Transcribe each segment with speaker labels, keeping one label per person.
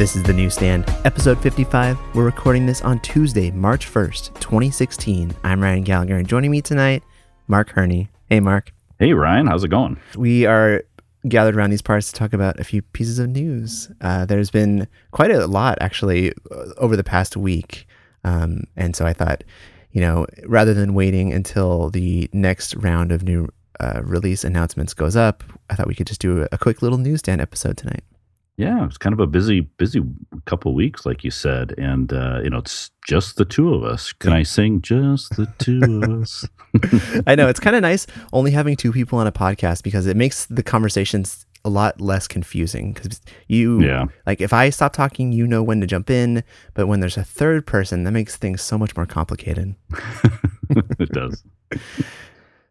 Speaker 1: This is the newsstand, episode 55. We're recording this on Tuesday, March 1st, 2016. I'm Ryan Gallagher, and joining me tonight, Mark Herney. Hey, Mark.
Speaker 2: Hey, Ryan. How's it going?
Speaker 1: We are gathered around these parts to talk about a few pieces of news. Uh, there's been quite a lot, actually, uh, over the past week. Um, and so I thought, you know, rather than waiting until the next round of new uh, release announcements goes up, I thought we could just do a, a quick little newsstand episode tonight.
Speaker 2: Yeah, it's kind of a busy, busy couple weeks, like you said, and uh, you know, it's just the two of us. Can I sing just the two of us?
Speaker 1: I know it's kind of nice only having two people on a podcast because it makes the conversations a lot less confusing because you
Speaker 2: Yeah.
Speaker 1: like if I stop talking, you know when to jump in, but when there's a third person, that makes things so much more complicated.
Speaker 2: it does.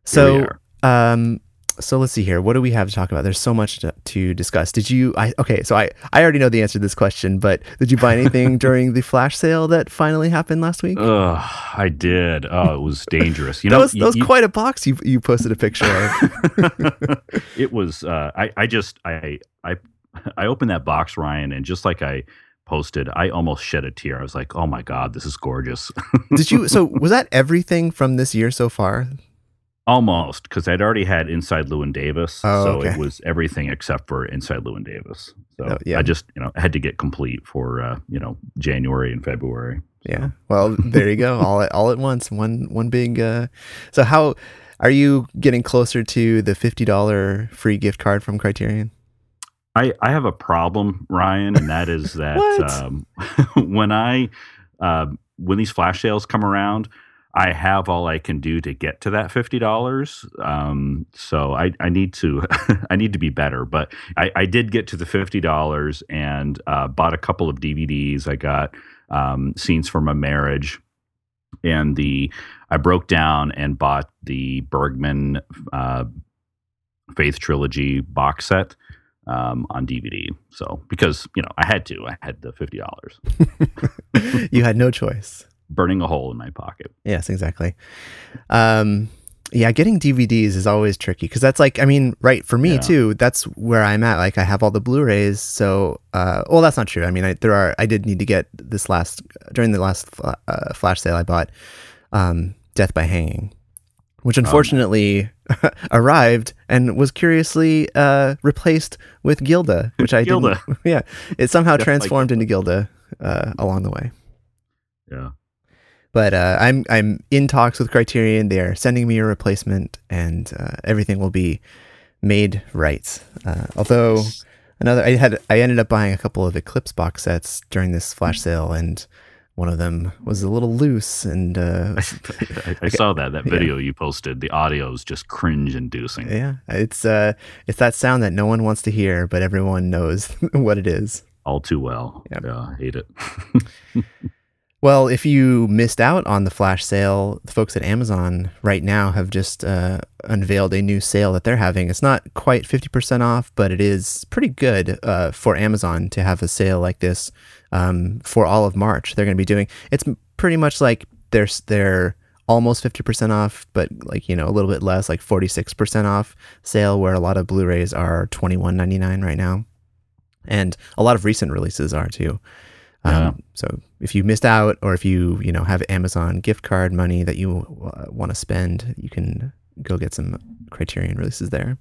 Speaker 1: So, um, so let's see here. What do we have to talk about? There's so much to, to discuss. Did you? I okay. So I I already know the answer to this question, but did you buy anything during the flash sale that finally happened last week?
Speaker 2: Ugh, I did. Oh, it was dangerous. You
Speaker 1: that
Speaker 2: know,
Speaker 1: was that
Speaker 2: you-
Speaker 1: was quite a box you you posted a picture of.
Speaker 2: it was. Uh, I I just I I I opened that box, Ryan, and just like I posted, I almost shed a tear. I was like, oh my god, this is gorgeous.
Speaker 1: Did you? So was that everything from this year so far?
Speaker 2: Almost, because I'd already had Inside Llewyn Davis,
Speaker 1: Oh,
Speaker 2: so
Speaker 1: okay.
Speaker 2: it was everything except for Inside Llewyn Davis. So
Speaker 1: Oh, yeah.
Speaker 2: I just, you know, had to get complete for, uh, you know, January and February.
Speaker 1: Yeah. Well, there you go. All at all at once. One one big. Uh, so how are you getting closer to the fifty dollar free gift card from Criterion?
Speaker 2: I, I have a problem, Ryan, and that is that um, when I uh, when these flash sales come around, I have all I can do to get to that fifty dollars. Um, so I, I need to I need to be better. But I, I did get to the fifty dollars and uh, bought a couple of DVDs. I got um, scenes from a marriage. And the I broke down and bought the Bergman uh, Faith trilogy box set um, on DVD. So because you know I had to, I had the fifty dollars,
Speaker 1: you had no choice.
Speaker 2: Burning a hole in my pocket.
Speaker 1: Yes, exactly. Um, yeah, getting DVDs is always tricky because that's like, I mean, right for me
Speaker 2: Yeah.
Speaker 1: too. That's where I'm at. Like, I have all the Blu-rays. So, uh, well, that's not true. I mean, I, there are. I did need to get this last during the last uh, flash sale. I bought um, Death by Hanging, which unfortunately arrived and was curiously uh, replaced with Gilda, which I
Speaker 2: Gilda.
Speaker 1: didn't. Yeah, it somehow
Speaker 2: Death
Speaker 1: transformed into Gilda uh, along the way.
Speaker 2: Yeah,
Speaker 1: But uh, I'm I'm in talks with Criterion. They are sending me a replacement, and uh, everything will be made right. Uh, although another, I had I ended up buying a couple of Eclipse box sets during this flash sale, and one of them was a little loose, and uh,
Speaker 2: I, I saw that that
Speaker 1: Yeah.
Speaker 2: video you posted. The audio is just cringe inducing.
Speaker 1: yeah, it's uh it's that sound that no one wants to hear, but everyone knows what it is.
Speaker 2: All too well. Yeah, I hate it.
Speaker 1: Well, if you missed out on the flash sale, the folks at Amazon right now have just uh, unveiled a new sale that they're having. It's not quite 50% off, but it is pretty good uh, for Amazon to have a sale like this um, for all of March. They're going to be doing it's pretty much like they're, almost 50% off, but like, you know, a little bit less, like 46% off sale, where a lot of Blu rays are $21.99 right now. And a lot of recent releases are too. Um,
Speaker 2: Yeah.
Speaker 1: So if you missed out, or if you you know have Amazon gift card money that you uh, want to spend, you can go get some Criterion releases there.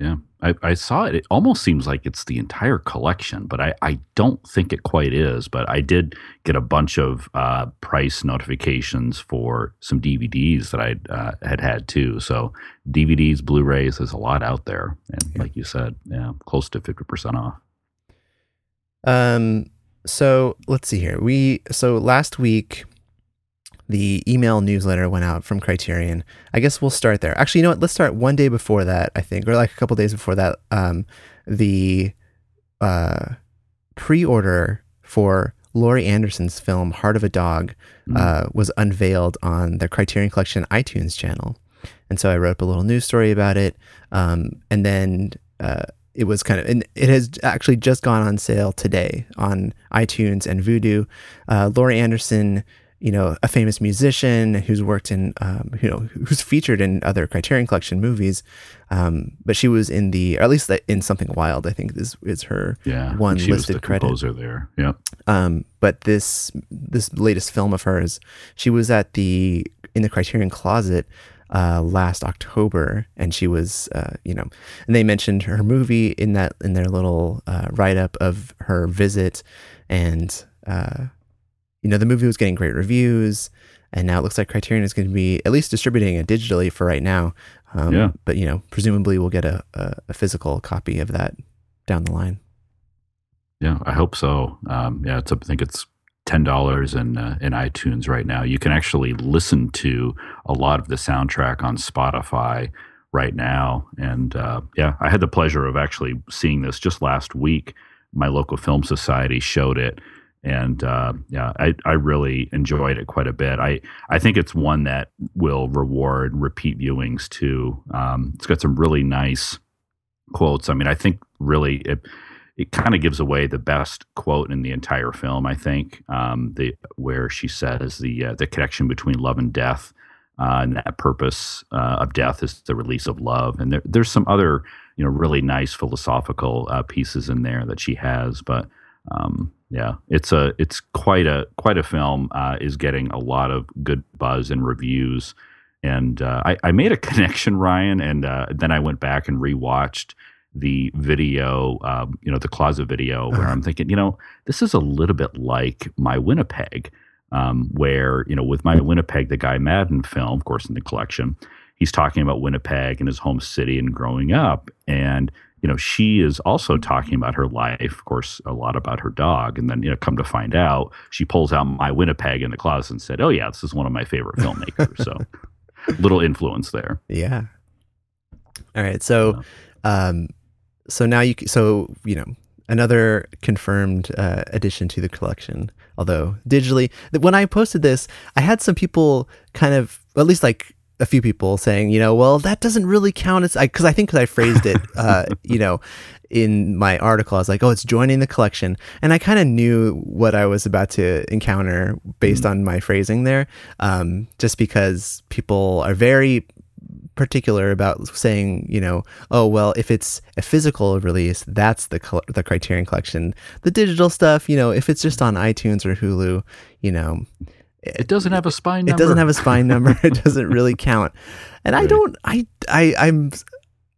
Speaker 2: Yeah, I, I saw it. It almost seems like it's the entire collection, but I, I don't think it quite is. But I did get a bunch of uh, price notifications for some DVDs that I uh, had had too. So DVDs, Blu-rays, there's a lot out there, and
Speaker 1: Yeah.
Speaker 2: like you said, yeah, close to fifty percent off.
Speaker 1: Um. So let's see here. We so last week the email newsletter went out from Criterion. I guess we'll start there. Actually, you know what? Let's start one day before that. I think, or like a couple days before that. Um, the uh pre-order for Laurie Anderson's film Heart of a Dog uh, was unveiled on the Criterion Collection iTunes channel. And so I wrote up a little news story about it. Um, and then uh, it was kind of, and it has actually just gone on sale today on iTunes and Vudu. Uh, Laurie Anderson you know, a famous musician who's worked in, um, you know, who's featured in other Criterion Collection movies. Um, but she was in the, or at least in Something Wild, I think is is her
Speaker 2: Yeah,
Speaker 1: one
Speaker 2: she was
Speaker 1: listed
Speaker 2: the
Speaker 1: credit.
Speaker 2: composer there. Yep.
Speaker 1: Um, but this this latest film of hers, she was at the in the Criterion Closet uh, last October, and she was, uh, you know, and they mentioned her movie in that in their little uh, write up of her visit, and uh, you know, the movie was getting great reviews, and now it looks like Criterion is going to be at least distributing it digitally for right now. Um,
Speaker 2: Yeah.
Speaker 1: But you know, presumably we'll get a, a, a physical copy of that down the line.
Speaker 2: Yeah, I hope so. Um, yeah, it's I think it's ten dollars in uh, in iTunes right now. You can actually listen to a lot of the soundtrack on Spotify right now. And uh, yeah, I had the pleasure of actually seeing this just last week. My local film society showed it, and uh, yeah, I, I really enjoyed it quite a bit. I I think it's one that will reward repeat viewings too. Um, it's got some really nice quotes. I mean, I think really it it kind of gives away the best quote in the entire film. I think um, the where she says the uh, the connection between love and death, uh, and that purpose uh, of death is the release of love. And there, there's some other you know really nice philosophical uh, pieces in there that she has. But um, yeah, it's a it's quite a quite a film. Uh, is getting a lot of good buzz and reviews. And uh, I, I made a connection, Ryan, and then I went back and rewatched the video, um, you know, the closet video, where
Speaker 1: Uh-huh.
Speaker 2: I'm thinking, you know, this is a little bit like my Winnipeg, um, where, you know, with my Winnipeg, the Guy Maddin film, of course, in the collection, he's talking about Winnipeg and his home city and growing up. And, you know, she is also talking about her life, of course, a lot about her dog. And then, you know, come to find out, she pulls out my Winnipeg in the closet and said, oh, yeah, this is one of my favorite filmmakers. so, little influence there.
Speaker 1: Yeah. All right. So, um, so now you, so, you know, another confirmed uh, addition to the collection, although digitally. When I posted this, I had some people kind of, at least like a few people saying, you know, well, that doesn't really count as, I, cause I think 'cause I phrased it, uh, you know, in my article, I was like, oh, it's joining the collection. And I kind of knew what I was about to encounter based on my phrasing there, um, just because people are very particular about saying, you know, oh well, if it's a physical release, that's the col- the Criterion Collection. The digital stuff, you know, if it's just on iTunes or Hulu, you know,
Speaker 2: It doesn't have a spine Number.
Speaker 1: it doesn't have a spine number. it doesn't really count. And I don't. I I I'm.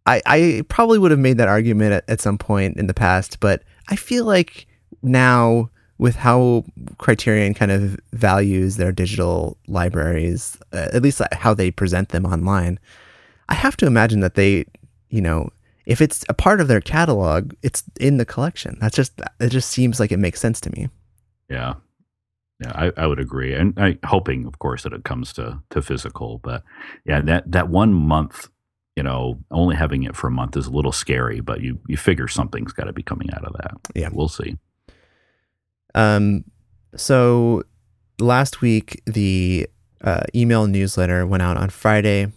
Speaker 1: I, I probably would have made that argument at, at some point in the past, but I feel like now with how Criterion kind of values their digital libraries, uh, at least how they present them online, I have to imagine that they, you know, if it's a part of their catalog, it's in the collection. That's just it. Just seems like it makes sense to me.
Speaker 2: Yeah. Yeah, I, I would agree. And I hoping, of course, that it comes to to physical. But yeah, that that one month, you know, only having it for a month is a little scary, but you you figure something's gotta be coming out of that.
Speaker 1: Yeah.
Speaker 2: We'll see.
Speaker 1: Um, so last week the uh, email newsletter went out on Friday.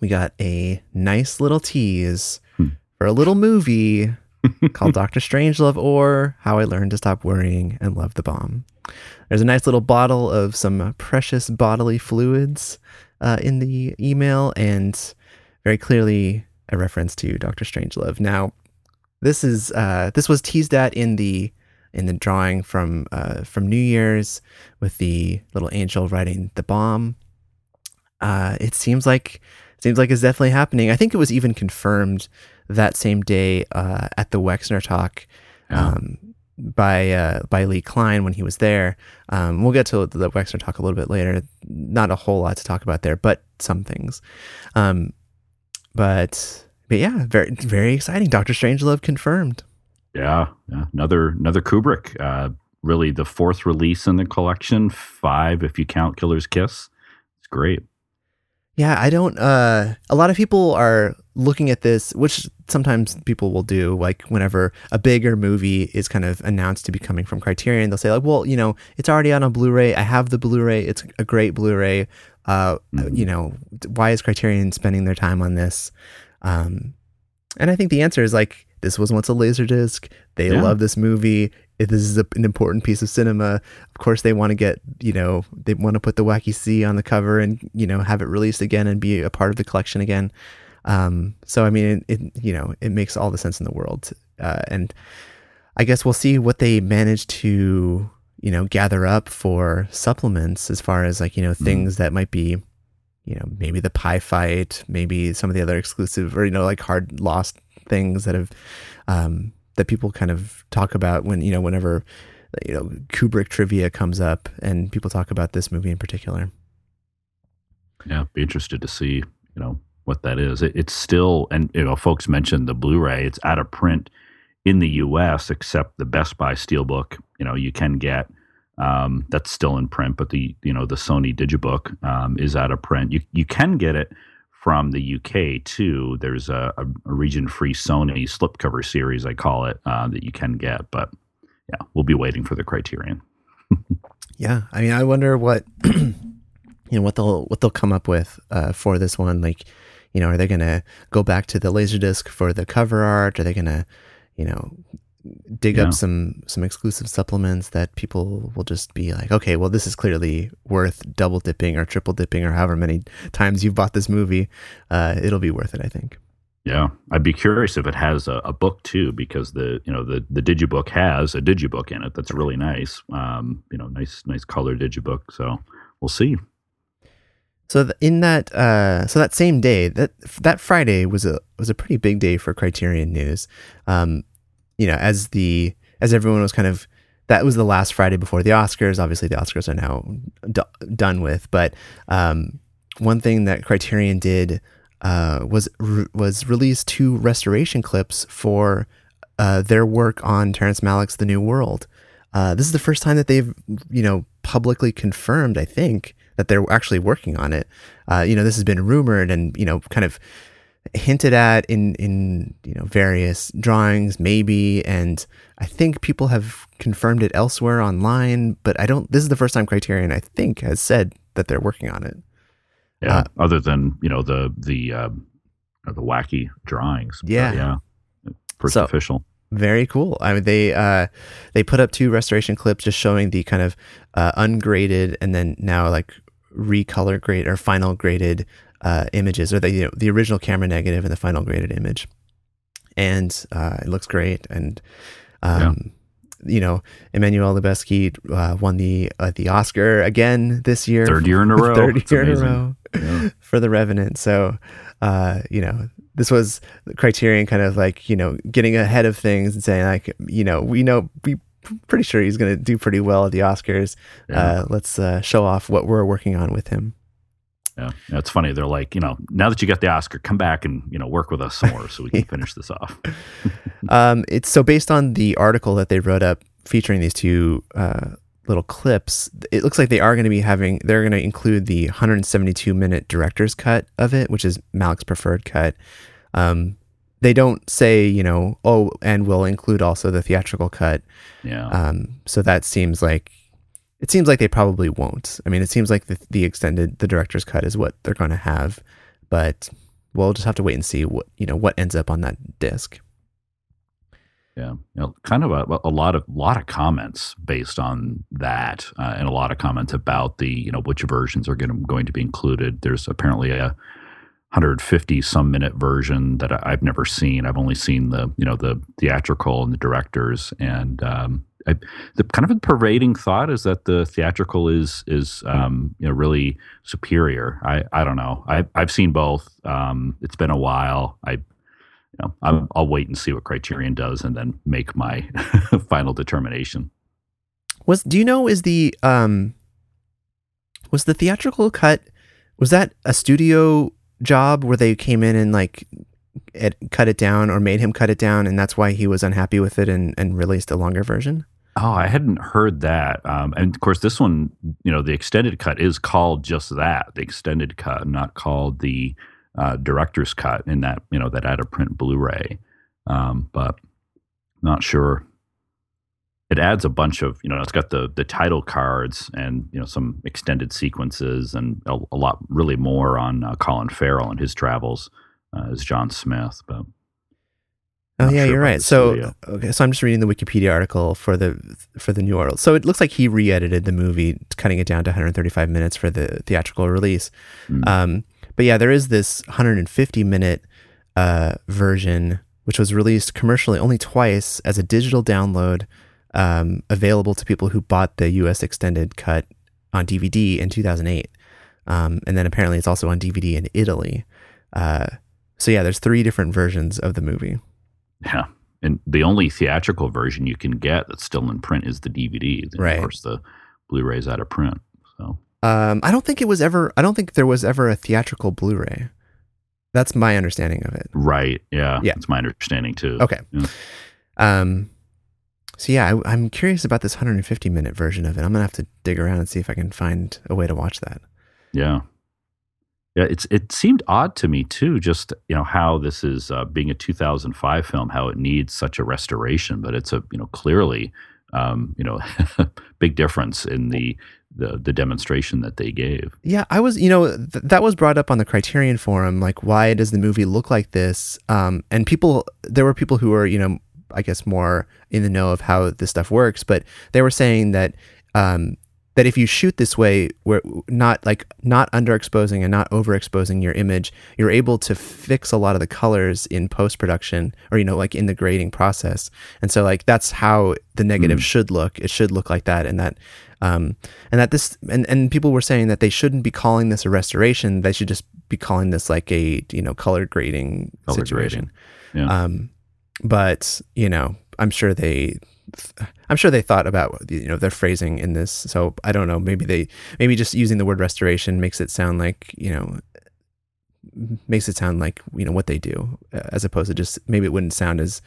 Speaker 1: We got a nice little tease
Speaker 2: Hmm.
Speaker 1: for a little movie called Doctor Strangelove or How I Learned to Stop Worrying and Love the Bomb. There's a nice little bottle of some precious bodily fluids uh, in the email and very clearly a reference to Doctor Strangelove. Now, this is uh, this was teased at in the in the drawing from uh, from New Year's with the little angel riding the bomb. Uh, it seems like seems like it's definitely happening. I think it was even confirmed that same day uh, at the Wexner talk um, by uh, by Lee Kline when he was there. Um, we'll get to the Wexner talk a little bit later. Not a whole lot to talk about there, but some things. Um, but but yeah, very very exciting. Doctor Strangelove confirmed.
Speaker 2: Yeah, yeah. Another another Kubrick. Uh, really, the fourth release in the collection. Five, if you count Killer's Kiss. It's great.
Speaker 1: Yeah, I don't. Uh, a lot of people are looking at this, which sometimes people will do. Like whenever a bigger movie is kind of announced to be coming from Criterion, they'll say like, "Well, you know, it's already on a Blu-ray. I have the Blu-ray. It's a great Blu-ray. Uh,
Speaker 2: Mhm.
Speaker 1: You know, why is Criterion spending their time on this?" Um, and I think the answer is like this was once a laserdisc. They
Speaker 2: Yeah.
Speaker 1: love this movie. It- This is a, an important piece of cinema. Of course, they want to get you know they want to put the Wacky C on the cover and you know have it released again and be a part of the collection again. Um, so I mean, it, it you know it makes all the sense in the world. Uh, and I guess we'll see what they manage to you know gather up for supplements as far as like you know things that might be you know maybe the pie fight maybe some of the other exclusive or you know like hard lost things that have um that people kind of talk about when you know whenever you know kubrick trivia comes up and people talk about this movie in particular
Speaker 2: Yeah, be interested to see, you know, what that is. It, it's still, and you know, folks mentioned the Blu-ray. It's out of print in the U.S. except the Best Buy Steelbook. You know, you can get um, that's still in print, but the you know the Sony Digibook um, is out of print. You you can get it from the UK too. There's a, a, region-free Sony slipcover series, I call it, uh, that you can get. But yeah, we'll be waiting for the Criterion.
Speaker 1: yeah i mean i wonder what you know what they'll what they'll come up with uh, for this one like you know are they gonna go back to the laserdisc for the cover art are they gonna you know dig
Speaker 2: Yeah.
Speaker 1: up some some exclusive supplements that people will just be like okay well this is clearly worth double dipping or triple dipping or however many times you've bought this movie uh, it'll be worth it i think
Speaker 2: Yeah, I'd be curious if it has a, a book too, because the you know the the digibook has a digibook in it that's really nice. Um, you know, nice nice color digibook. So we'll see.
Speaker 1: So in that uh, so that same day that that Friday was a was a pretty big day for Criterion News. Um, you know, as the as everyone was kind of that was the last Friday before the Oscars. Obviously, the Oscars are now d- done with. But um, one thing that Criterion did uh, was re- was release two restoration clips for uh, their work on Terrence Malick's The New World. Uh, this is the first time that they've you know publicly confirmed. I think that they're actually working on it. Uh, you know, this has been rumored and you know kind of hinted at in in you know various drawings maybe and i think people have confirmed it elsewhere online but i don't this is the first time criterion i think has said that they're working on it
Speaker 2: Yeah.
Speaker 1: Uh,
Speaker 2: Other than you know the the um, the wacky drawings. But
Speaker 1: Yeah.
Speaker 2: yeah. First
Speaker 1: So-
Speaker 2: official.
Speaker 1: very cool i mean they uh they put up two restoration clips just showing the kind of uh ungraded and then now like recolor grade or final graded uh images or the you know, the original camera negative and the final graded image and uh it looks great and um you know Emmanuel Lubezki uh, won the uh, the Oscar again this year
Speaker 2: Third year in a row.
Speaker 1: third
Speaker 2: It's
Speaker 1: year in a row
Speaker 2: Yeah.
Speaker 1: for the Revenant. So, uh, you know, this was the Criterion kind of like, you know, getting ahead of things and saying like, you know, we know we pretty sure he's going to do pretty well at the Oscars.
Speaker 2: Yeah.
Speaker 1: Uh, let's uh, show off what we're working on with him.
Speaker 2: Yeah, Yeah, it's funny. They're like, you know, now that you got the Oscar, come back and you know work with us some more so we can finish this off.
Speaker 1: Um, it's so based on the article that they wrote up featuring these two uh, little clips. It looks like they are going to be having. They're going to include the 172 minute director's cut of it, which is Malick's preferred cut. Um, they don't say, you know, oh, and we'll include also the theatrical cut.
Speaker 2: Yeah,
Speaker 1: Um, so that seems like it seems like they probably won't. I mean, it seems like the, the extended the director's cut is what they're going to have, but we'll just have to wait and see what you know what ends up on that disc.
Speaker 2: yeah. You know, kind of a, a lot of lot of comments based on that, uh, and a lot of comments about the you know which versions are going to, going to be included. There's apparently a 150 some minute version that I- I've never seen. I've only seen the you know the theatrical and the directors, and um, I, the kind of a pervading thought is that the theatrical is is um, you know really superior. I I don't know. I I've seen both. Um, it's been a while. I you know I'm, I'll wait and see what Criterion does, and then make my final determination.
Speaker 1: Was do you know is the um was the theatrical cut was that a studio job where they came in and like it, cut it down or made him cut it down and that's why he was unhappy with it and, and released a longer version?
Speaker 2: Oh, I hadn't heard that. Um, and of course, this one, you know, the extended cut is called just that, the extended cut, not called the uh, director's cut in that, you know, that out of print Blu-ray. Um, but not sure. It adds a bunch of, you know, it's got the the title cards and you know some extended sequences and a, a lot, really more on uh, Colin Farrell and his travels uh, as John Smith. But
Speaker 1: Oh yeah,
Speaker 2: sure
Speaker 1: you're right. So
Speaker 2: studio.
Speaker 1: okay, so I'm just reading the Wikipedia article for the for the New Orleans. So it looks like he re-edited the movie, cutting it down to 135 minutes for the theatrical release.
Speaker 2: Mm.
Speaker 1: Um, but yeah, there is this 150 minute uh, version which was released commercially only twice as a digital download, um, available to people who bought the U.S. extended cut on DVD in 2008. Um, and then apparently it's also on DVD in Italy. Uh, so yeah, there's three different versions of the movie.
Speaker 2: Yeah. And the only theatrical version you can get that's still in print is the DVD.
Speaker 1: Right.
Speaker 2: Of course, the Blu-ray's out of print. So
Speaker 1: Um, I don't think it was ever. I don't think there was ever a theatrical Blu-ray. That's my understanding of it.
Speaker 2: right, yeah,
Speaker 1: Yeah.
Speaker 2: that's my understanding too.
Speaker 1: Okay.
Speaker 2: Yeah.
Speaker 1: Um, so yeah, I, I'm curious about this 150 minute version of it. I'm gonna have to dig around and see if I can find a way to watch that.
Speaker 2: Yeah. Yeah, it's it seemed odd to me too, just you know how this is uh, being a 2005 film, how it needs such a restoration, but it's a you know clearly um, you know big difference in the, the the demonstration that they gave.
Speaker 1: Yeah, I was, you know, th- that was brought up on the Criterion forum. Like, why does the movie look like this? Um, and people, there were people who were, you know, I guess more in the know of how this stuff works, but they were saying that um, that if you shoot this way, where not like not underexposing and not overexposing your image, you're able to fix a lot of the colors in post production, or you know, like in the grading process. And so, like, that's how the negative
Speaker 2: Mm.
Speaker 1: should look. It should look like that, and that um, and that this and, and people were saying that they shouldn't be calling this a restoration they should just be calling this like a you know color grading
Speaker 2: Color
Speaker 1: situation
Speaker 2: grading, yeah.
Speaker 1: um but you know i'm sure they i'm sure they thought about you know their phrasing in this so i don't know maybe they maybe just using the word restoration makes it sound like you know makes it sound like you know what they do uh, as opposed to just maybe it wouldn't sound as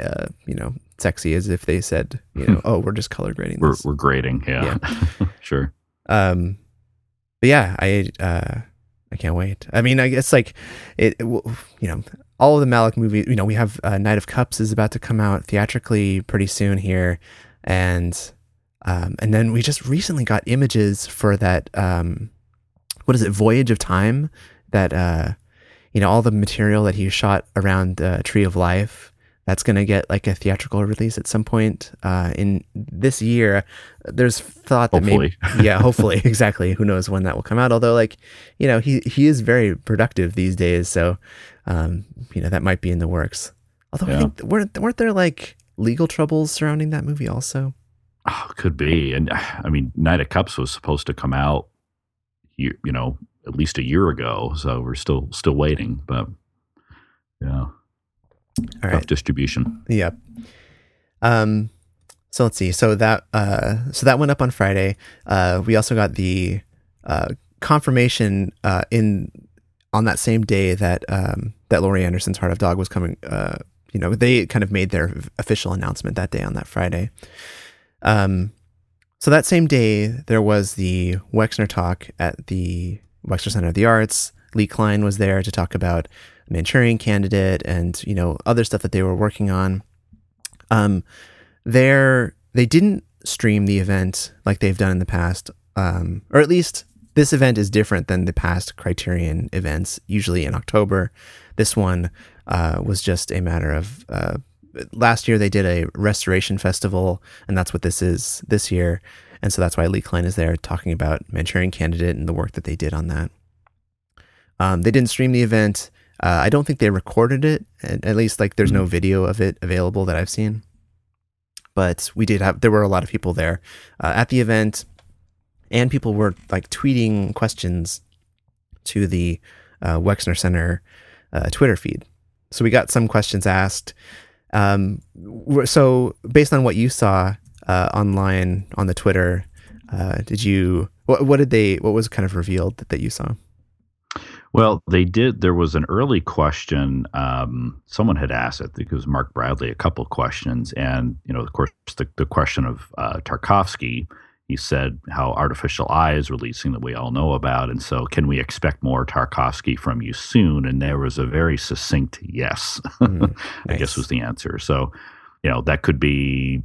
Speaker 1: uh, you know sexy as if they said you know oh we're just color grading
Speaker 2: We're we're grading, yeah, sure.
Speaker 1: um, but yeah, I uh, I can't wait. I mean, I guess like it, it you know, all of the Malick movies. You know, we have uh, Knight of Cups is about to come out theatrically pretty soon here, and um, and then we just recently got images for that. Um, what is it? Voyage of Time. That uh, you know, all the material that he shot around uh, Tree of Life. That's gonna get like a theatrical release at some point uh, in this year. There's thought that maybe yeah, hopefully, exactly. Who knows when that will come out? Although, like, you know, he he is very productive these days, so um, you know that might be in the works. Although I think weren't weren't there like legal troubles surrounding that movie also?
Speaker 2: Oh, could be. And I mean, Knight of Cups was supposed to come out, you, you know, at least a year ago. So we're still still waiting. But yeah,
Speaker 1: All
Speaker 2: tough distribution.
Speaker 1: yep. Um, so let's see. So that uh, so that went up on Friday. Uh, we also got the uh, confirmation uh, in on that same day that um, that Laurie Anderson's Heart of Dog was coming. Uh, you know, they kind of made their official announcement that day on that Friday. Um, so that same day, there was the Wexner talk at the Wexner Center of the Arts. Lee Kline was there to talk about Manchurian Candidate and you know other stuff that they were working on. Um, there they didn't stream the event like they've done in the past, um, or at least this event is different than the past Criterion events. Usually in October, this one uh, was just a matter of. Uh, last year they did a restoration festival, and that's what this is this year, and so that's why Lee Kline is there talking about Manchurian Candidate and the work that they did on that. Um, they didn't stream the event. Uh, I don't think they recorded it. At, at least, like, there's no video of it available that I've seen. But we did have. There were a lot of people there uh, at the event, and people were like tweeting questions to the uh, Wexner Center uh, Twitter feed. So we got some questions asked. Um, so based on what you saw uh, online on the Twitter, uh, did you? What, what did they? What was kind of revealed that, that you saw?
Speaker 2: Well, they did. There was an early question. Um, someone had asked, I think it was Mark Bradley, a couple of questions. And, you know, of course, the, the question of uh, Tarkovsky, he said how Artificial Eye is releasing that we all know about. And so, can we expect more Tarkovsky from you soon? And there was a very succinct yes,
Speaker 1: Mm,
Speaker 2: I guess was the answer. So, you know, that could be,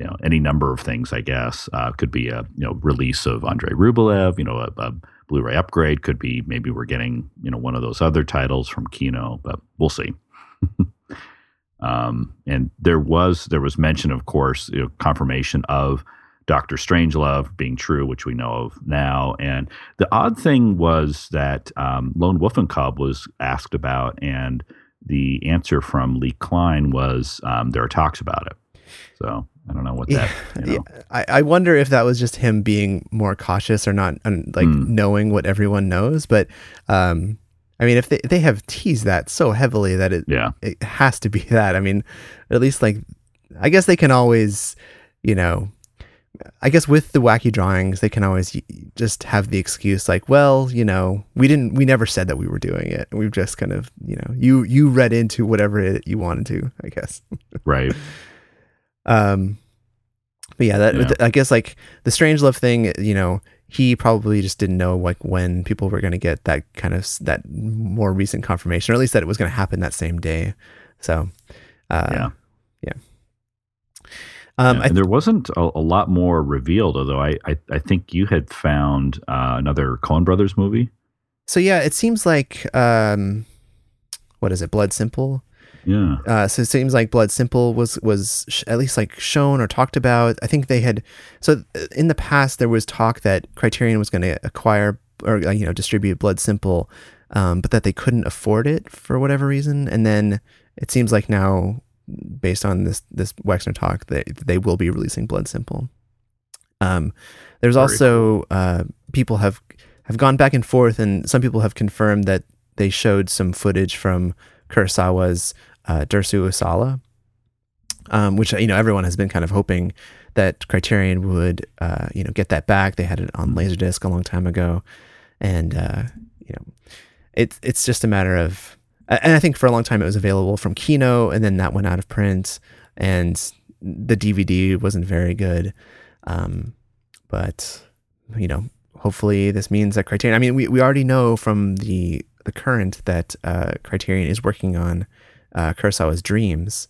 Speaker 2: you know, any number of things, I guess. Uh, could be a, you know, release of Andrei Rublev, you know, a, a Blu-ray upgrade. Could be maybe we're getting, you know, one of those other titles from Kino, but we'll see. Um, and there was there was mention, of course, you know, confirmation of Doctor Strangelove being true, which we know of now. And the odd thing was that um, Lone Wolf and Cub was asked about, and the answer from Lee Kline was um, there are talks about it. So I don't know what that.
Speaker 1: Yeah,
Speaker 2: You know,
Speaker 1: yeah. I, I wonder if that was just him being more cautious or not, um, like
Speaker 2: Hmm.
Speaker 1: knowing what everyone knows. But um, I mean, if they they have teased that so heavily that it
Speaker 2: yeah,
Speaker 1: it has to be that. I mean, at least like, I guess they can always, you know, I guess with the wacky drawings, they can always just have the excuse like, well, you know, we didn't, we never said that we were doing it. We've just kind of, you know, you you read into whatever it, you wanted to, I guess.
Speaker 2: right.
Speaker 1: Um, but yeah, that
Speaker 2: Yeah.
Speaker 1: I guess like the strange love thing, you know, he probably just didn't know like when people were going to get that kind of that more recent confirmation, or at least that it was going to happen that same day. So, uh,
Speaker 2: Yeah.
Speaker 1: yeah. Um,
Speaker 2: Yeah, there wasn't a, a lot more revealed, although I, I, I think you had found uh, another Coen Brothers movie.
Speaker 1: so yeah, it seems like um, what is it, Blood Simple?
Speaker 2: Yeah.
Speaker 1: Uh, so it seems like Blood Simple was was sh- at least like shown or talked about. I think they had. So uh, in the past, there was talk that Criterion was going to acquire or uh, you know distribute Blood Simple, um, but that they couldn't afford it for whatever reason. And then it seems like now, based on this this Wexner talk, they they will be releasing Blood Simple. Um, there's
Speaker 2: Very
Speaker 1: also uh, people have have gone back and forth, and some people have confirmed that they showed some footage from Kurosawa's uh, Dersu Uzala, um, which you know everyone has been kind of hoping that Criterion would uh, you know get that back. They had it on Laserdisc a long time ago, and uh, you know it's it's just a matter of and I think for a long time it was available from Kino, and then that went out of print, and the DVD wasn't very good. Um, but you know, hopefully this means that Criterion. I mean, we, we already know from the the current that uh, Criterion is working on uh, Kurosawa's Dreams,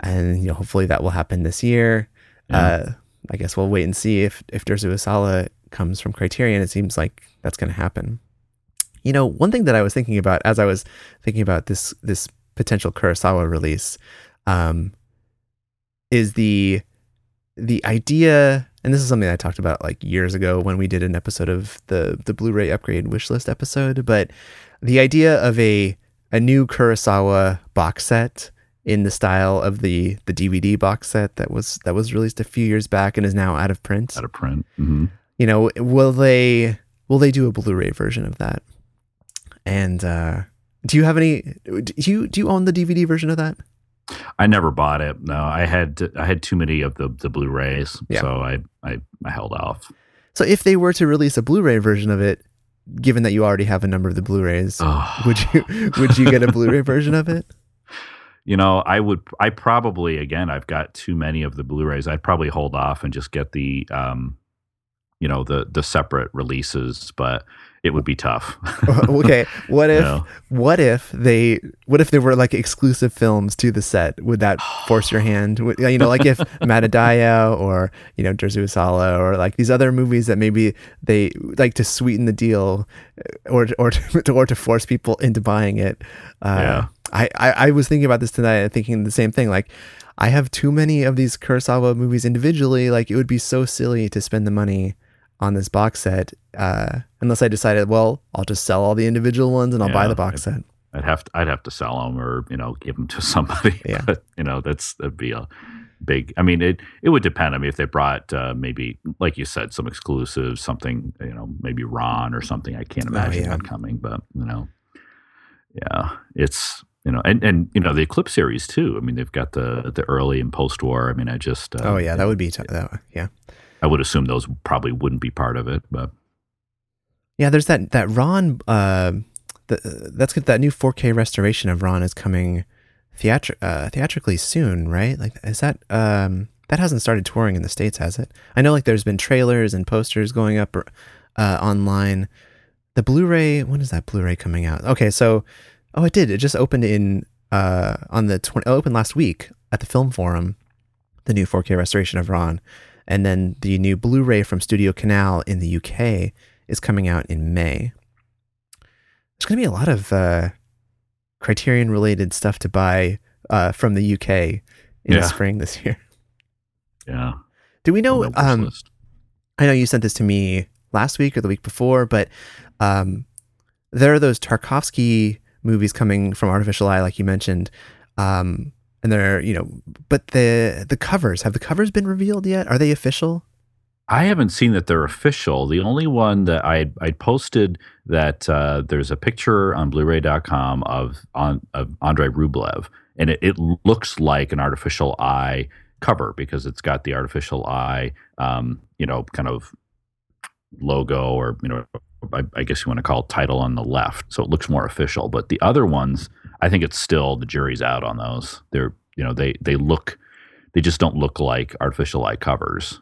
Speaker 1: and you know, hopefully that will happen this year.
Speaker 2: Yeah.
Speaker 1: Uh, I guess we'll wait and see if if Dersu Uzala comes from Criterion. It seems like that's going to happen. You know, one thing that I was thinking about as I was thinking about this this potential Kurosawa release um, is the the idea, and this is something I talked about like years ago when we did an episode of the the Blu-ray upgrade wishlist episode, but the idea of a a new Kurosawa box set in the style of the the DVD box set that was that was released a few years back and is now out of print.
Speaker 2: Out of print. hmm
Speaker 1: You know, will they will they do a Blu-ray version of that? And uh do you have any do you do you own the DVD version of that?
Speaker 2: I never bought it. No, I had I had too many of the the Blu-rays,
Speaker 1: Yeah.
Speaker 2: so I, I I held off.
Speaker 1: So if they were to release a Blu-ray version of it, given that you already have a number of the Blu-rays,
Speaker 2: Oh.
Speaker 1: would you would you get a Blu-ray version of it?
Speaker 2: You know, I would. I probably again. I've got too many of the Blu-rays. I'd probably hold off and just get the, um, you know, the the separate releases. But it would be tough.
Speaker 1: okay, what if
Speaker 2: No.
Speaker 1: what if they what if there were like exclusive films to the set? Would that force your hand? You know, like if Madadayo or you know Dersu Uzala or like these other movies that maybe they like to sweeten the deal, uh, or or to, or to force people into buying it. Uh,
Speaker 2: Yeah.
Speaker 1: I, I I was thinking about this tonight and thinking the same thing. Like, I have too many of these Kurosawa movies individually. Like, it would be so silly to spend the money on this box set uh, unless I decided, well, I'll just sell all the individual ones and I'll buy the box set.
Speaker 2: I'd have to. I'd have to sell them or you know give them to somebody.
Speaker 1: Yeah.
Speaker 2: But, you know that's that'd be a big. I mean it. It would depend. I mean if they brought uh, maybe like you said some exclusives, something you know maybe Ran or something. I can't imagine
Speaker 1: Oh, yeah.
Speaker 2: that coming. But you know, yeah, it's you know and and you know the Eclipse series too. I mean they've got the the early and post war. I mean I just. Uh,
Speaker 1: Oh yeah, that would be t- that. Yeah,
Speaker 2: I would assume those probably wouldn't be part of it, but
Speaker 1: yeah. There's that that Ran. Uh, the, that's. That new 4K restoration of Ran is coming theatri- uh, theatrically soon, right? Like, is that um that hasn't started touring in the states, has it? I know like there's been trailers and posters going up uh, online. The Blu-ray. When is that Blu-ray coming out? Okay, so oh, it did. It just opened in uh on the 20. Oh, opened last week at the Film Forum. The new 4K restoration of Ran, and then the new Blu-ray from Studio Canal in the UK is coming out in May. There's going to be a lot of uh, Criterion related stuff to buy uh, from the UK in
Speaker 2: Yeah.
Speaker 1: the spring this year.
Speaker 2: Yeah.
Speaker 1: Do we know?
Speaker 2: on my wish
Speaker 1: Um. I know you sent this to me last week or the week before, but um, there are those Tarkovsky movies coming from Artificial Eye, like you mentioned, um, and they're you know, but the the covers have the covers been revealed yet? Are they official?
Speaker 2: I haven't seen that they're official. The only one that I I posted that uh, there's a picture on Blu-ray.com of on of Andrei Rublev, and it, it looks like an artificial eye cover because it's got the artificial eye, um, you know, kind of logo or you know, I, I guess you want to call it title on the left, so it looks more official. But the other ones, I think it's still the jury's out on those. They're you know they they look they just don't look like artificial eye covers,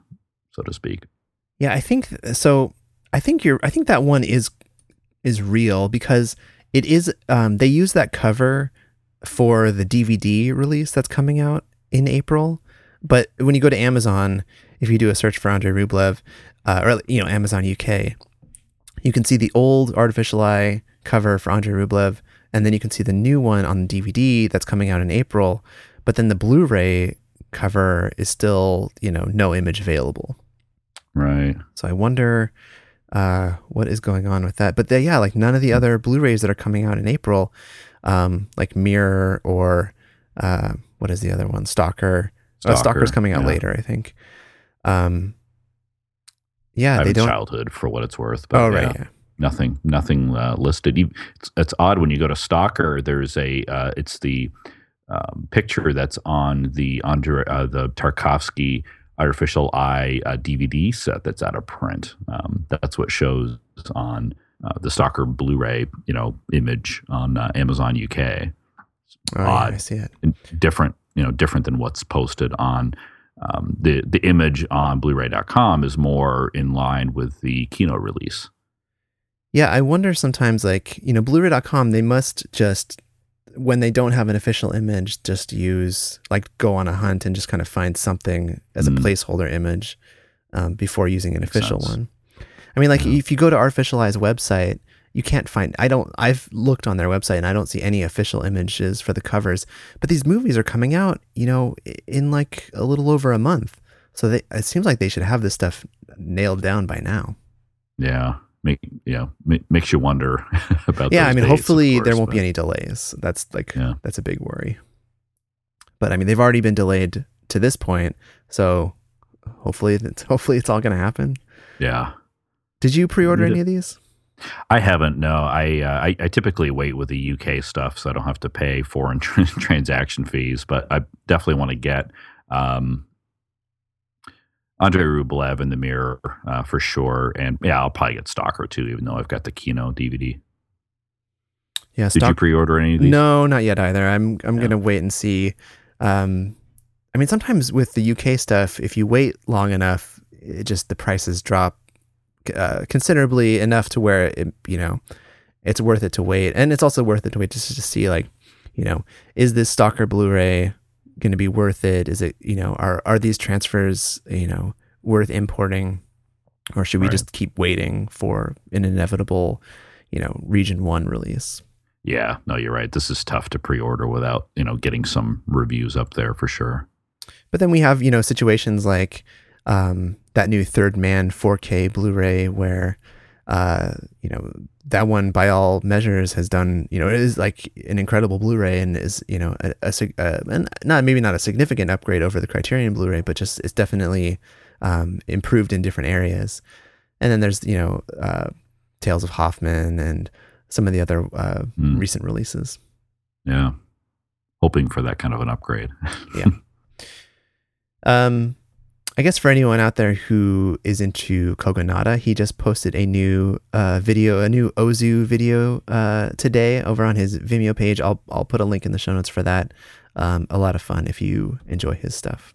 Speaker 2: so to speak.
Speaker 1: Yeah, I think so. I think you're. I think that one is is real because it is. Um, they use that cover for the DVD release that's coming out in April. But when you go to Amazon, if you do a search for Andrei Rublev, uh, or you know Amazon UK, you can see the old artificial eye cover for Andrei Rublev, and then you can see the new one on the DVD that's coming out in April. But then the Blu-ray cover is still, you know, no image available.
Speaker 2: Right.
Speaker 1: So I wonder uh, what is going on with that. But they, yeah, like none of the other Blu-rays that are coming out in April, um, like Mirror or uh, what is the other one? Stalker. Oh, Stalker's coming out
Speaker 2: yeah.
Speaker 1: later, I think. Um, yeah, they don't.
Speaker 2: childhood for what it's worth. But
Speaker 1: Oh,
Speaker 2: yeah,
Speaker 1: right. Yeah.
Speaker 2: Nothing, nothing uh, listed. It's, it's odd when you go to Stalker. There's a, uh, it's the um, picture that's on the under uh, the Tarkovsky artificial eye uh, DVD set that's out of print. Um, that's what shows on uh, the Stalker Blu-ray, you know, image on uh, Amazon UK.
Speaker 1: Oh, yeah. I see it.
Speaker 2: Different, you know, different than what's posted on um, the the image on Blu-ray.com is more in line with the Kino release.
Speaker 1: Yeah, I wonder sometimes, like, you know, Blu-ray.com, they must just, when they don't have an official image, just use, like, go on a hunt and just kind of find something as a
Speaker 2: Mm.
Speaker 1: placeholder image um, before using an
Speaker 2: Makes
Speaker 1: official
Speaker 2: sense.
Speaker 1: one. I mean, like,
Speaker 2: Yeah.
Speaker 1: if you go to Artificial Eyes website, you can't find, I don't, I've looked on their website and I don't see any official images for the covers, but these movies are coming out, you know, in like a little over a month. So they, it seems like they should have this stuff nailed down by now.
Speaker 2: Yeah, make you know ma- makes you wonder about.
Speaker 1: yeah i mean
Speaker 2: of
Speaker 1: hopefully there won't be any delays that's like
Speaker 2: Yeah.
Speaker 1: that's a big worry but i mean they've already been delayed to this point so hopefully it's, hopefully it's all going to happen
Speaker 2: Yeah,
Speaker 1: did you pre-order
Speaker 2: Need
Speaker 1: any
Speaker 2: it.
Speaker 1: of these
Speaker 2: I haven't. No, I, uh, I I typically wait with the UK stuff, so I don't have to pay foreign tr- transaction fees. But I definitely want to get um, Andrei Rublev in the mirror uh, for sure, and yeah, I'll probably get Stalker too, even though I've got the Kino DVD.
Speaker 1: yeah
Speaker 2: Did you pre-order any of these?
Speaker 1: no not yet either i'm i'm
Speaker 2: Yeah.
Speaker 1: going to wait and see um i mean sometimes with the uk stuff if you wait long enough it just the prices drop uh, considerably enough to where it you know it's worth it to wait and it's also worth it to wait just to see like you know is this stalker blu-ray going to be worth it is it you know are are these transfers you know worth importing or should we
Speaker 2: Right.
Speaker 1: just keep waiting for an inevitable you know region 1 release
Speaker 2: Yeah, no, you're right. This is tough to pre-order without you know getting some reviews up there for sure.
Speaker 1: But then we have, you know, situations like um, that new Third Man 4K Blu-ray where, uh, you know, that one by all measures has done, you know, it is like an incredible Blu-ray and is, you know, a, a, sig- uh, and not maybe not a significant upgrade over the Criterion Blu-ray, but just it's definitely um, improved in different areas. And then there's, you know, uh, Tales of Hoffmann and some of the other uh,
Speaker 2: Hmm.
Speaker 1: recent releases.
Speaker 2: Yeah, hoping for that kind of an upgrade. Yeah.
Speaker 1: Um, I guess for anyone out there who is into Kogonada, he just posted a new uh, video, a new Ozu video uh, today over on his Vimeo page. I'll I'll put a link in the show notes for that. Um, a lot of fun if you enjoy his stuff.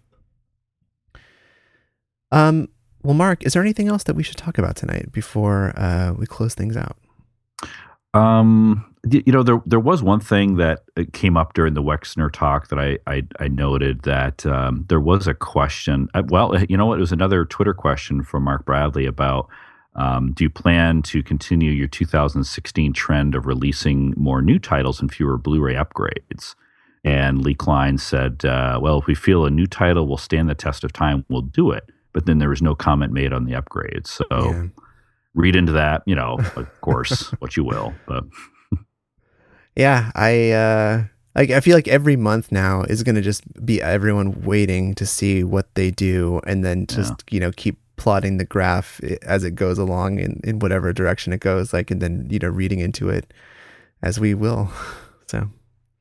Speaker 1: Um, well, Mark, is there anything else that we should talk about tonight before uh, we close things out?
Speaker 2: Um, you know, there there was one thing that uh, came up during the Wexner talk that I I, I noted that um, there was a question. uh, Well, you know what? It was another Twitter question from Mark Bradley about. Um, do you plan to continue your 2016 trend of releasing more new titles and fewer Blu-ray upgrades? And Lee Kline said, uh, "Well, if we feel a new title will stand the test of time, we'll do it." But then there was no comment made on the upgrades. So
Speaker 1: Yeah.
Speaker 2: read into that, you know, of course, what you will. But
Speaker 1: Yeah, I uh like I feel like every month now is going to just be everyone waiting to see what they do and then just, you know, keep plotting the graph as it goes along in in whatever direction it goes like and then, you know, reading into it as we will. So,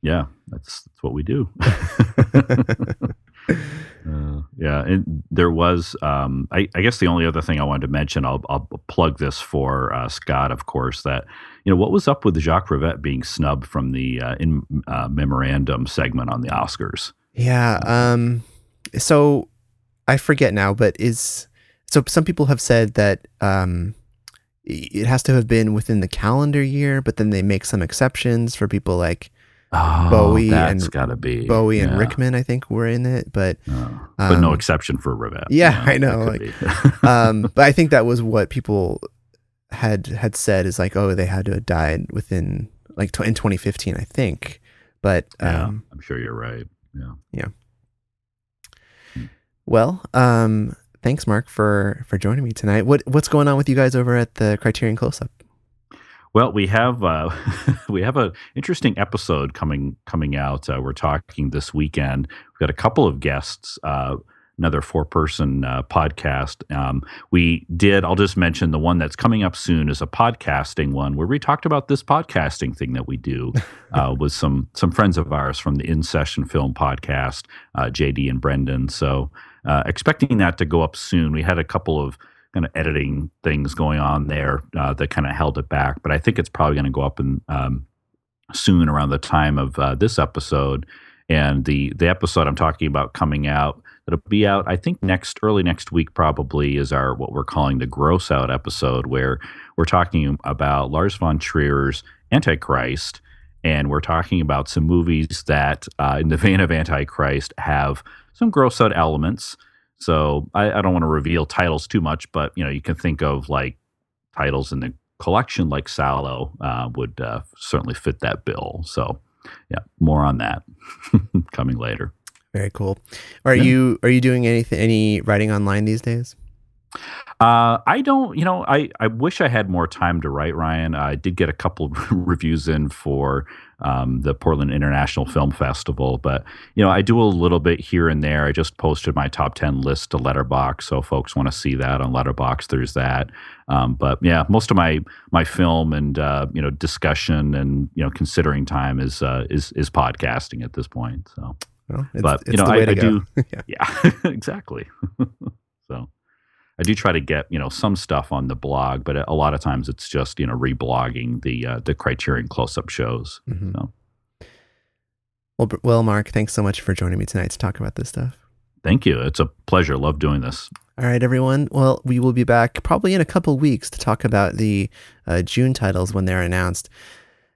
Speaker 2: yeah, that's that's what we do. Uh, yeah, and there was. Um, I, I guess the only other thing I wanted to mention, I'll, I'll plug this for uh, Scott, of course. That you know what was up with Jacques Rivette being snubbed from the uh, in uh, memoriam segment on the Oscars.
Speaker 1: yeah, um so I forget now, but is so some people have said that um it has to have been within the calendar year, but then they make some exceptions for people like
Speaker 2: Oh,
Speaker 1: Bowie
Speaker 2: that's
Speaker 1: and-
Speaker 2: got to be
Speaker 1: Bowie and. Rickman, I think, were in it. But
Speaker 2: Uh, but no
Speaker 1: um,
Speaker 2: exception for Rivette.
Speaker 1: yeah, I know, like- um, but I think that was what people had had said is like, oh, they had to have died within like tw- in 2015, I think. But
Speaker 2: yeah,
Speaker 1: um,
Speaker 2: I'm sure you're right. Yeah. Yeah.
Speaker 1: Well, um, thanks, Mark, for for joining me tonight. What what's going on with you guys over at the Criterion Close Up?
Speaker 2: Well, we have uh, we have an interesting episode coming coming out. Uh, we're talking this weekend. We've got a couple of guests. Uh, another four person uh, podcast. Um, we did. I'll just mention the one that's coming up soon is a podcasting one where we talked about this podcasting thing that we do uh, with some some friends of ours from the In Session Film Podcast, uh, JD and Brendan. So uh, expecting that to go up soon. We had a couple of kind of editing things going on there uh, that kind of held it back. But I think it's probably going to go up in, um, soon around the time of uh, this episode. And the the episode I'm talking about coming out that'll be out I think next early next week probably is our what we're calling the gross out episode where we're talking about Lars von Trier's Antichrist and we're talking about some movies that uh, in the vein of Antichrist have some gross out elements so I, I don't want to reveal titles too much, but you know you can think of like titles in the collection like Salò uh, would uh, certainly fit that bill. So yeah, more on that coming later.
Speaker 1: Very cool. Are
Speaker 2: Yeah.
Speaker 1: you are you doing anything any writing online these days?
Speaker 2: Uh, I don't, you know, I, I wish I had more time to write, Ryan. I did get a couple of reviews in for um, the Portland International Film Festival, but, you know, I do a little bit here and there. I just posted my top 10 list to Letterboxd. So folks want to see that on Letterboxd, there's that. Um, but yeah, most of my, my film and, uh, you know, discussion and, you know, considering time is, uh, is, is podcasting at this point. So,
Speaker 1: Well, it's,
Speaker 2: but, you know,
Speaker 1: the
Speaker 2: I- I do-
Speaker 1: yeah.
Speaker 2: yeah, exactly. so I do try to get you know some stuff on the blog, but a lot of times it's just you know reblogging the uh, the Criterion close up shows.
Speaker 1: Mhm.
Speaker 2: So
Speaker 1: Well, well, Mark, thanks so much for joining me tonight to talk about this stuff.
Speaker 2: thank you. It's a pleasure. Love doing this.
Speaker 1: All right, everyone. Well, we will be back probably in a couple weeks to talk about the uh, June titles when they're announced.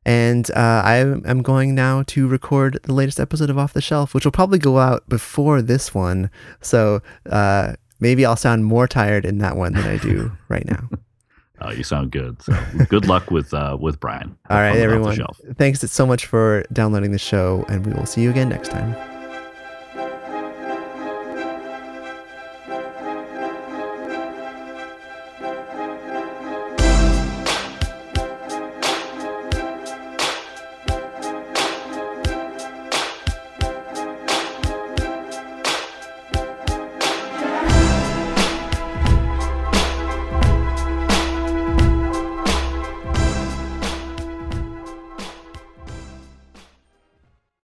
Speaker 1: And uh, I am going now to record the latest episode of Off the Shelf, which will probably go out before this one. So uh, maybe I'll sound more tired in that one than I do right now.
Speaker 2: Uh, you sound good. So good luck with uh, with Brian.
Speaker 1: All right,
Speaker 2: Have
Speaker 1: right,
Speaker 2: fun with Off the
Speaker 1: everyone. Thanks so much for downloading the show, and we will see you again next time.